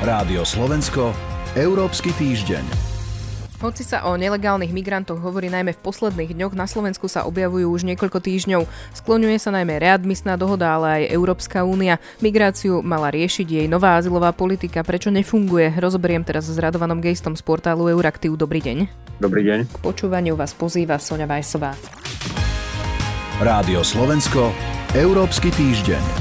Rádio Slovensko, Európsky týždeň. Hoci sa o nelegálnych migrantoch hovorí najmä v posledných dňoch, na Slovensku sa objavujú už niekoľko týždňov. Skloňuje sa najmä readmisná dohoda, ale aj Európska únia. Migráciu mala riešiť jej nová azylová politika. Prečo nefunguje? Rozoberiem teraz s Radovanom Gejstom z portálu Euraktiv. Dobrý deň. Dobrý deň. K počúvaniu vás pozýva Sonja Vajsová. Rádio Slovensko, Európsky týždeň.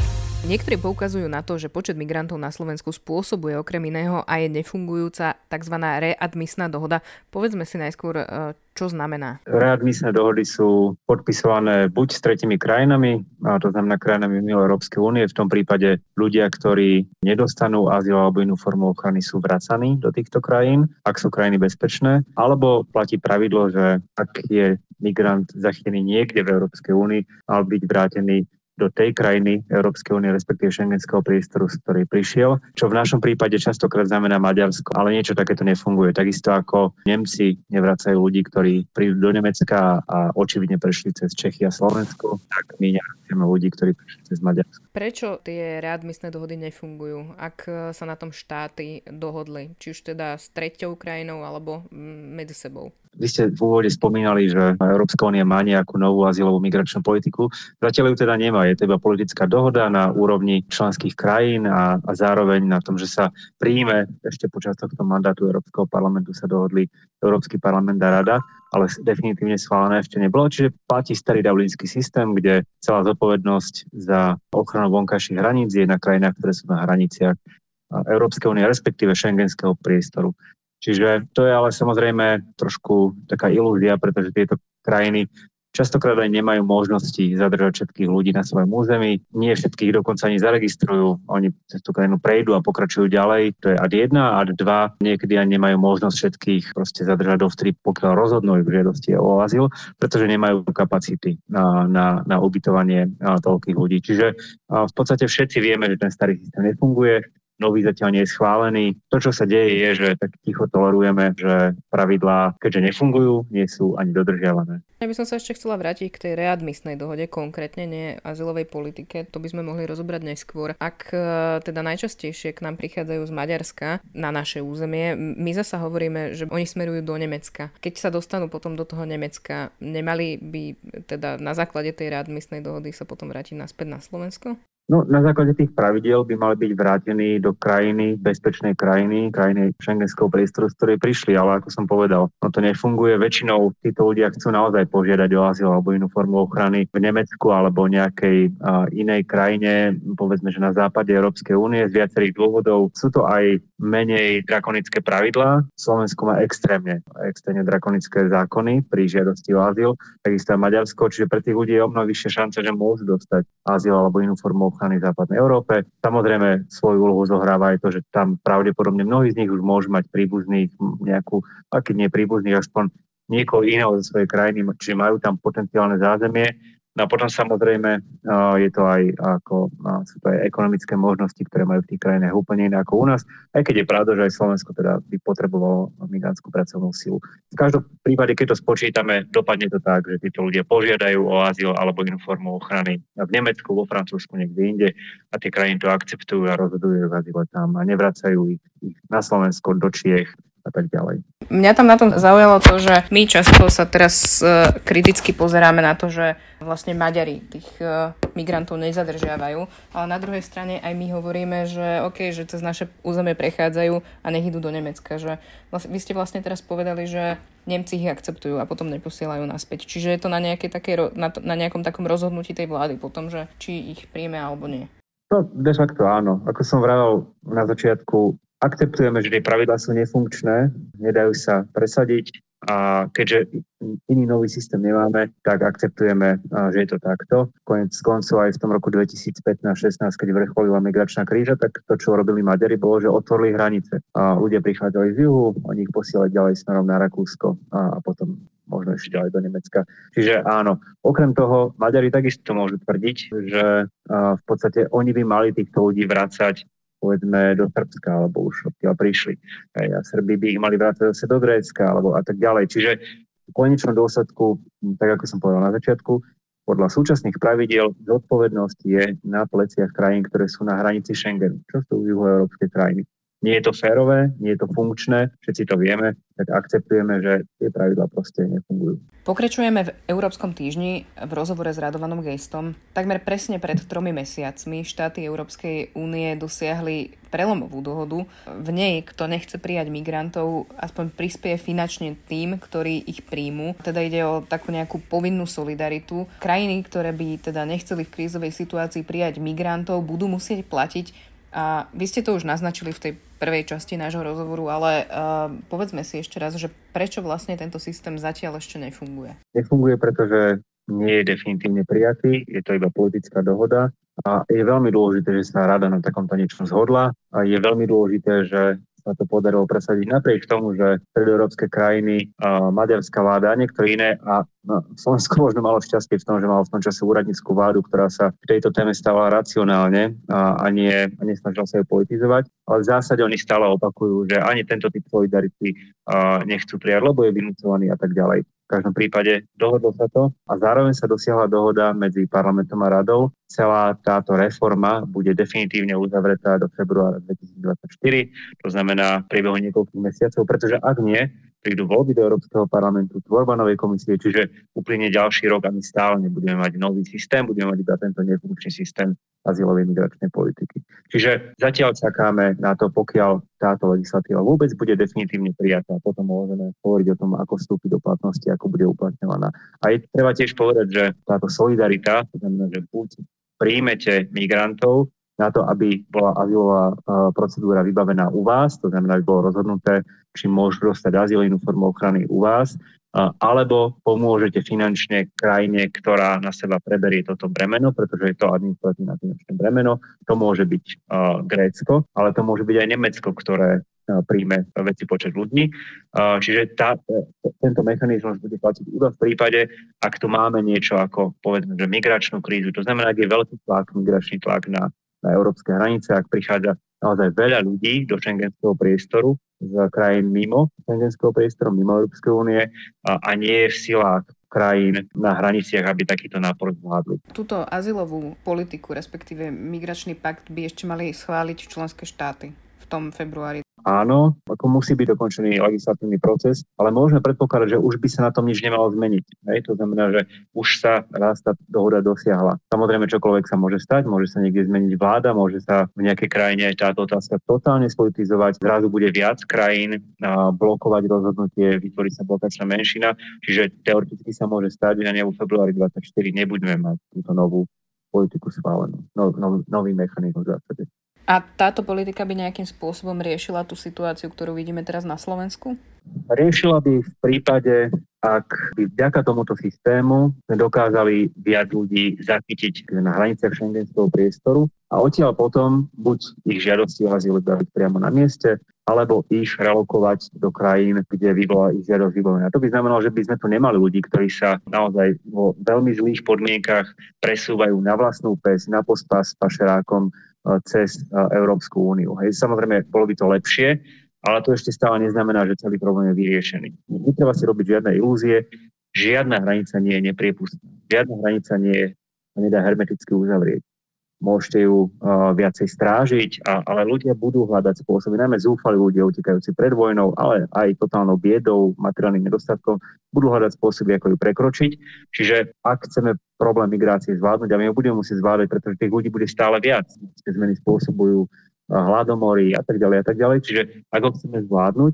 Niektorí poukazujú na to, že počet migrantov na Slovensku spôsobuje okrem iného aj nefungujúca tzv. readmisná dohoda. Povedzme si najskôr, e, čo znamená. Readmisné dohody sú podpisované buď s tretimi krajinami, a to znamená krajinami mimo Európskej únie, v tom prípade ľudia, ktorí nedostanú azyl alebo inú formu ochrany sú vracaní do týchto krajín, ak sú krajiny bezpečné, alebo platí pravidlo, že ak je migrant zachytený niekde v Európskej únii, mal byť vrátený do tej krajiny Európskej únie, respektíve šengenského priestoru, z ktorej prišiel, čo v našom prípade častokrát znamená Maďarsko, ale niečo takéto nefunguje. Takisto ako Nemci nevracajú ľudí, ktorí prídu do Nemecka a očividne prešli cez Čechy a Slovensko, tak my nevraciame ľudí, ktorí prišli cez Maďarsko. Prečo tie readmisné dohody nefungujú, ak sa na tom štáty dohodli, či už teda s treťou krajinou alebo medzi sebou? Vy ste v úvode spomínali, že Európska únia má nejakú novú azylovú migračnú politiku. Zatiaľ ju teda nemá. Je to iba politická dohoda na úrovni členských krajín a, a zároveň na tom, že sa príjme ešte počas tohto mandátu Európskeho parlamentu sa dohodli Európsky parlament a rada, ale definitívne schválené ešte nebolo. Čiže platí starý dublinský systém, kde celá zodpovednosť za ochranu vonkajších hraníc je na krajinách, ktoré sú na hraniciach Európskej únie, respektíve šengenského priestoru. Čiže to je ale samozrejme trošku taká ilúzia, pretože tieto krajiny častokrát aj nemajú možnosti zadržať všetkých ľudí na svojom území. Nie všetkých dokonca ani zaregistrujú. Oni cez tú krajinu prejdú a pokračujú ďalej. To je ad 1 a ad 2 niekedy ani nemajú možnosť všetkých proste zadržať dovtedy, pokiaľ rozhodnú v žiadosti o azyl, pretože nemajú kapacity na, na, na ubytovanie toľkých ľudí. Čiže v podstate všetci vieme, že ten starý systém nefunguje nový zatiaľ nie je schválený. To, čo sa deje, je, že tak ticho tolerujeme, že pravidlá, keďže nefungujú, nie sú ani dodržiavané. Ja by som sa ešte chcela vrátiť k tej readmisnej dohode, konkrétne nie azylovej politike. To by sme mohli rozobrať neskôr. Ak e, teda najčastejšie k nám prichádzajú z Maďarska na naše územie, my zasa hovoríme, že oni smerujú do Nemecka. Keď sa dostanú potom do toho Nemecka, nemali by teda na základe tej readmisnej dohody sa potom vrátiť naspäť na Slovensko? No, na základe tých pravidiel by mali byť vrátení do krajiny, bezpečnej krajiny, krajiny šengenského priestoru, z ktorej prišli, ale ako som povedal, no to nefunguje. Väčšinou títo ľudia chcú naozaj požiadať o azyl alebo inú formu ochrany v Nemecku alebo nejakej uh, inej krajine, povedzme, že na západe Európskej únie z viacerých dôvodov. Sú to aj menej drakonické pravidlá. Slovensko má extrémne, extrémne drakonické zákony pri žiadosti o azyl, takisto aj Maďarsko, čiže pre tých ľudí je o mnoho vyššia šanca, že môžu dostať azyl alebo inú formu ochrany v západnej Európe. Samozrejme svoju úlohu zohráva aj to, že tam pravdepodobne mnohí z nich už môžu mať príbuzných nejakú, aký nie príbuzných, aspoň niekoho iného zo svojej krajiny, čiže majú tam potenciálne zázemie No a potom samozrejme je to aj ako, sú to aj ekonomické možnosti, ktoré majú v tých krajinách úplne iné ako u nás, aj keď je pravda, že aj Slovensko teda by potrebovalo migrantskú pracovnú silu. V každom prípade, keď to spočítame, dopadne to tak, že títo ľudia požiadajú o azyl alebo inú formu ochrany v Nemecku, vo Francúzsku, niekde inde a tie krajiny to akceptujú a rozhodujú v azyle tam a nevracajú ich, ich na Slovensko, do Čiech, a tak ďalej. Mňa tam na tom zaujalo to, že my často sa teraz uh, kriticky pozeráme na to, že vlastne Maďari tých uh, migrantov nezadržiavajú, ale na druhej strane aj my hovoríme, že OK, že cez naše územie prechádzajú a nech idú do Nemecka. Že vlastne, vy ste vlastne teraz povedali, že Nemci ich akceptujú a potom neposielajú naspäť. Čiže je to na, takej, na, na nejakom takom rozhodnutí tej vlády potom, že či ich príjme alebo nie. No, de facto áno. Ako som vravel na začiatku, akceptujeme, že tie pravidlá sú nefunkčné, nedajú sa presadiť a keďže iný nový systém nemáme, tak akceptujeme, že je to takto. Konec koncov aj v tom roku 2015-16, keď vrcholila migračná kríža, tak to, čo robili Maďari, bolo, že otvorili hranice. A ľudia prichádzali z juhu, oni ich posielali ďalej smerom na Rakúsko a, potom možno ešte ďalej do Nemecka. Čiže áno, okrem toho, Maďari takisto môžu tvrdiť, že v podstate oni by mali týchto ľudí vrácať povedzme do Srbska, alebo už odtiaľ prišli. A Srby by ich mali vrácať zase do Grécka, alebo a tak ďalej. Čiže v konečnom dôsledku, tak ako som povedal na začiatku, podľa súčasných pravidiel zodpovednosť je na pleciach krajín, ktoré sú na hranici Schengenu, čo sú juhoeurópske krajiny. Nie je to férové, nie je to funkčné, všetci to vieme, tak akceptujeme, že tie pravidlá proste nefungujú. Pokračujeme v Európskom týždni v rozhovore s Radovanom Gejstom. Takmer presne pred tromi mesiacmi štáty Európskej únie dosiahli prelomovú dohodu. V nej, kto nechce prijať migrantov, aspoň prispieje finančne tým, ktorí ich príjmu. Teda ide o takú nejakú povinnú solidaritu. Krajiny, ktoré by teda nechceli v krízovej situácii prijať migrantov, budú musieť platiť a vy ste to už naznačili v tej prvej časti nášho rozhovoru, ale uh, povedzme si ešte raz, že prečo vlastne tento systém zatiaľ ešte nefunguje? Nefunguje, pretože nie je definitívne prijatý, je to iba politická dohoda a je veľmi dôležité, že sa rada na takomto niečom zhodla a je veľmi dôležité, že sa to podarilo presadiť napriek tomu, že stredoeurópske krajiny, maďarská vláda a niektoré iné a Slovensko možno malo šťastie v tom, že malo v tom čase úradníckú vládu, ktorá sa v tejto téme stávala racionálne a, a, nie, a nesnažila sa ju politizovať. Ale v zásade oni stále opakujú, že ani tento typ solidarity nechcú prijať, lebo je vynúcovaný a tak ďalej. V každom prípade dohodlo sa to a zároveň sa dosiahla dohoda medzi parlamentom a radou. Celá táto reforma bude definitívne uzavretá do februára 2024, to znamená priebehu niekoľkých mesiacov, pretože ak nie, prídu voľby do Európskeho parlamentu, tvorba novej komisie, čiže uplynie ďalší rok a my stále nebudeme mať nový systém, budeme mať iba tento nefunkčný systém azylovej migračnej politiky. Čiže zatiaľ čakáme na to, pokiaľ táto legislatíva vôbec bude definitívne prijatá, potom môžeme hovoriť o tom, ako vstúpi do platnosti, ako bude uplatňovaná. A je treba tiež povedať, že táto solidarita, to znamená, že buď príjmete migrantov, na to, aby bola azylová e, procedúra vybavená u vás, to znamená, aby bolo rozhodnuté, či môžu dostať azyl inú formu ochrany u vás, e, alebo pomôžete finančne krajine, ktorá na seba preberie toto bremeno, pretože je to administratívne finančné bremeno. To môže byť uh, Grécko, ale to môže byť aj Nemecko, ktoré príjme veci počet ľudí. Čiže tá, tento mechanizmus bude platiť iba v prípade, ak tu máme niečo ako povedzme, že migračnú krízu. To znamená, ak je veľký tlak, migračný tlak na na európske hranice, ak prichádza naozaj veľa ľudí do šengenského priestoru z krajín mimo šengenského priestoru, mimo Európskej únie a, a nie je v silách krajín na hraniciach, aby takýto nápor zvládli. Túto azylovú politiku, respektíve migračný pakt by ešte mali schváliť členské štáty v tom februári Áno, ako musí byť dokončený legislatívny proces, ale môžeme predpokladať, že už by sa na tom nič nemalo zmeniť. Hej? To znamená, že už sa raz tá dohoda dosiahla. Samozrejme, čokoľvek sa môže stať, môže sa niekde zmeniť vláda, môže sa v nejakej krajine táto otázka totálne spolitizovať, zrazu bude viac krajín a blokovať rozhodnutie, vytvorí sa blokačná menšina, čiže teoreticky sa môže stať, že na v februári 24 nebudeme mať túto novú politiku schválenú, no, no, nový mechanizmus v zásade. A táto politika by nejakým spôsobom riešila tú situáciu, ktorú vidíme teraz na Slovensku? Riešila by v prípade, ak by vďaka tomuto systému sme dokázali viac ľudí zachytiť na hraniciach šengenského priestoru a odtiaľ potom buď ich žiadosti o azyl daviť priamo na mieste, alebo ich relokovať do krajín, kde by bola ich žiadosť vybavená. To by znamenalo, že by sme tu nemali ľudí, ktorí sa naozaj vo veľmi zlých podmienkach presúvajú na vlastnú pes, na pospas s pašerákom, cez e, Európsku úniu. Hej, samozrejme, bolo by to lepšie, ale to ešte stále neznamená, že celý problém je vyriešený. Netreba si robiť žiadne ilúzie, žiadna hranica nie je nepriepustná. Žiadna hranica nie je, nedá hermeticky uzavrieť môžete ju uh, viacej strážiť, a, ale ľudia budú hľadať spôsoby, najmä zúfali ľudia utekajúci pred vojnou, ale aj totálnou biedou, materiálnym nedostatkom, budú hľadať spôsoby, ako ju prekročiť. Čiže ak chceme problém migrácie zvládnuť, a my ho budeme musieť zvládať, pretože tých ľudí bude stále viac. Tie zmeny spôsobujú hladomory a tak ďalej a tak ďalej. Čiže ak ho chceme zvládnuť,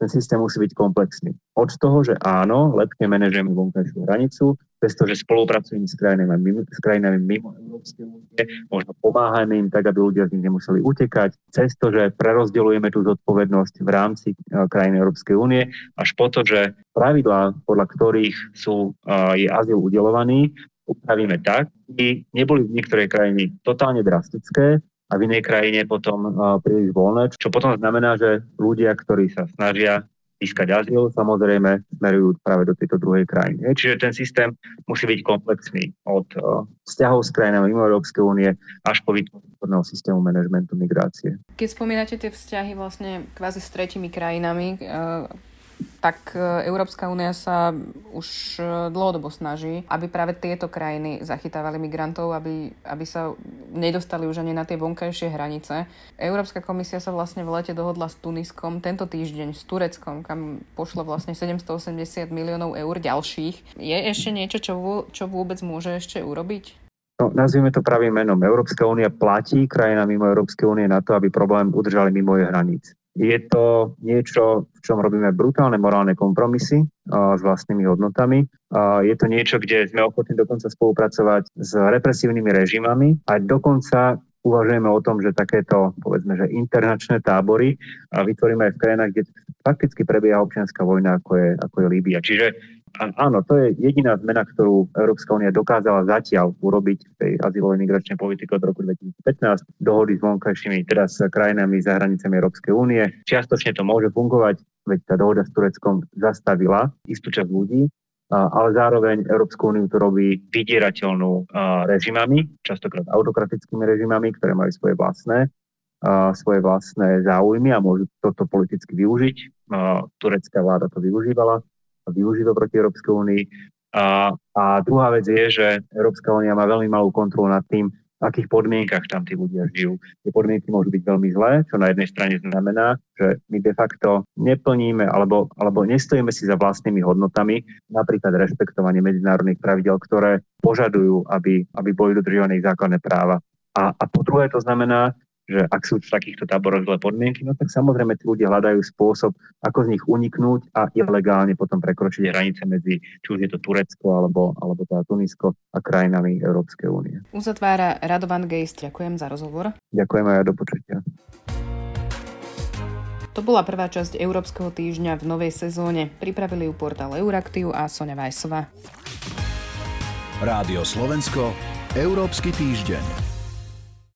ten systém musí byť komplexný. Od toho, že áno, lepšie manažujeme vonkajšiu hranicu, cez to, že spolupracujeme s krajinami, mimo, s krajinami mimo Európskej únie, možno pomáhajme im tak, aby ľudia z nich nemuseli utekať, cez to, že prerozdeľujeme tú zodpovednosť v rámci uh, krajín Európskej únie, až po to, že pravidlá, podľa ktorých sú, uh, je azyl udelovaný, upravíme tak, aby neboli v niektorej krajine totálne drastické, a v inej krajine potom príliš voľné, čo potom znamená, že ľudia, ktorí sa snažia získať azyl, samozrejme smerujú práve do tejto druhej krajiny. Čiže ten systém musí byť komplexný od vzťahov s krajinami mimo Európskej únie až po vytvorenie systému manažmentu migrácie. Keď spomínate tie vzťahy vlastne kvázi s tretimi krajinami, tak e, Európska únia sa už e, dlhodobo snaží, aby práve tieto krajiny zachytávali migrantov, aby, aby sa nedostali už ani na tie vonkajšie hranice. Európska komisia sa vlastne v lete dohodla s Tuniskom, tento týždeň s Tureckom, kam pošlo vlastne 780 miliónov eur ďalších. Je ešte niečo, čo, čo vôbec môže ešte urobiť? No, nazvime to pravým menom. Európska únia platí krajina mimo Európskej únie na to, aby problém udržali mimo jej hraníc. Je to niečo, v čom robíme brutálne morálne kompromisy s vlastnými hodnotami. Je to niečo, kde sme ochotní dokonca spolupracovať s represívnymi režimami a dokonca uvažujeme o tom, že takéto, povedzme, že internačné tábory vytvoríme aj v krajinách, kde fakticky prebieha občianská vojna, ako je, ako je Líbia. Čiže áno, to je jediná zmena, ktorú Európska únia dokázala zatiaľ urobiť v tej azylovej migračnej politike od roku 2015, dohody s vonkajšími, s krajinami za hranicami Európskej únie. Čiastočne to môže fungovať, veď tá dohoda s Tureckom zastavila istú časť ľudí, ale zároveň Európsku úniu to robí vydierateľnú režimami, častokrát autokratickými režimami, ktoré majú svoje vlastné svoje vlastné záujmy a môžu toto politicky využiť. Turecká vláda to využívala využíva proti Európskej únii. A, a druhá vec je, že Európska únia má veľmi malú kontrolu nad tým, v akých podmienkach tam tí ľudia žijú. Tie podmienky môžu byť veľmi zlé, čo na jednej strane znamená, že my de facto neplníme alebo, alebo nestojíme si za vlastnými hodnotami, napríklad rešpektovanie medzinárodných pravidel, ktoré požadujú, aby, aby boli dodržované základné práva. A, a po druhé to znamená, že ak sú v takýchto táboroch zlé podmienky, no tak samozrejme tí ľudia hľadajú spôsob, ako z nich uniknúť a ilegálne potom prekročiť hranice medzi, či už je to Turecko alebo, alebo teda Tunisko a krajinami Európskej únie. Uzatvára Radovan Geist. Ďakujem za rozhovor. Ďakujem aj do počutia. To bola prvá časť Európskeho týždňa v novej sezóne. Pripravili ju portál Euraktiv a Sonja Vajsová. Rádio Slovensko, Európsky týždeň.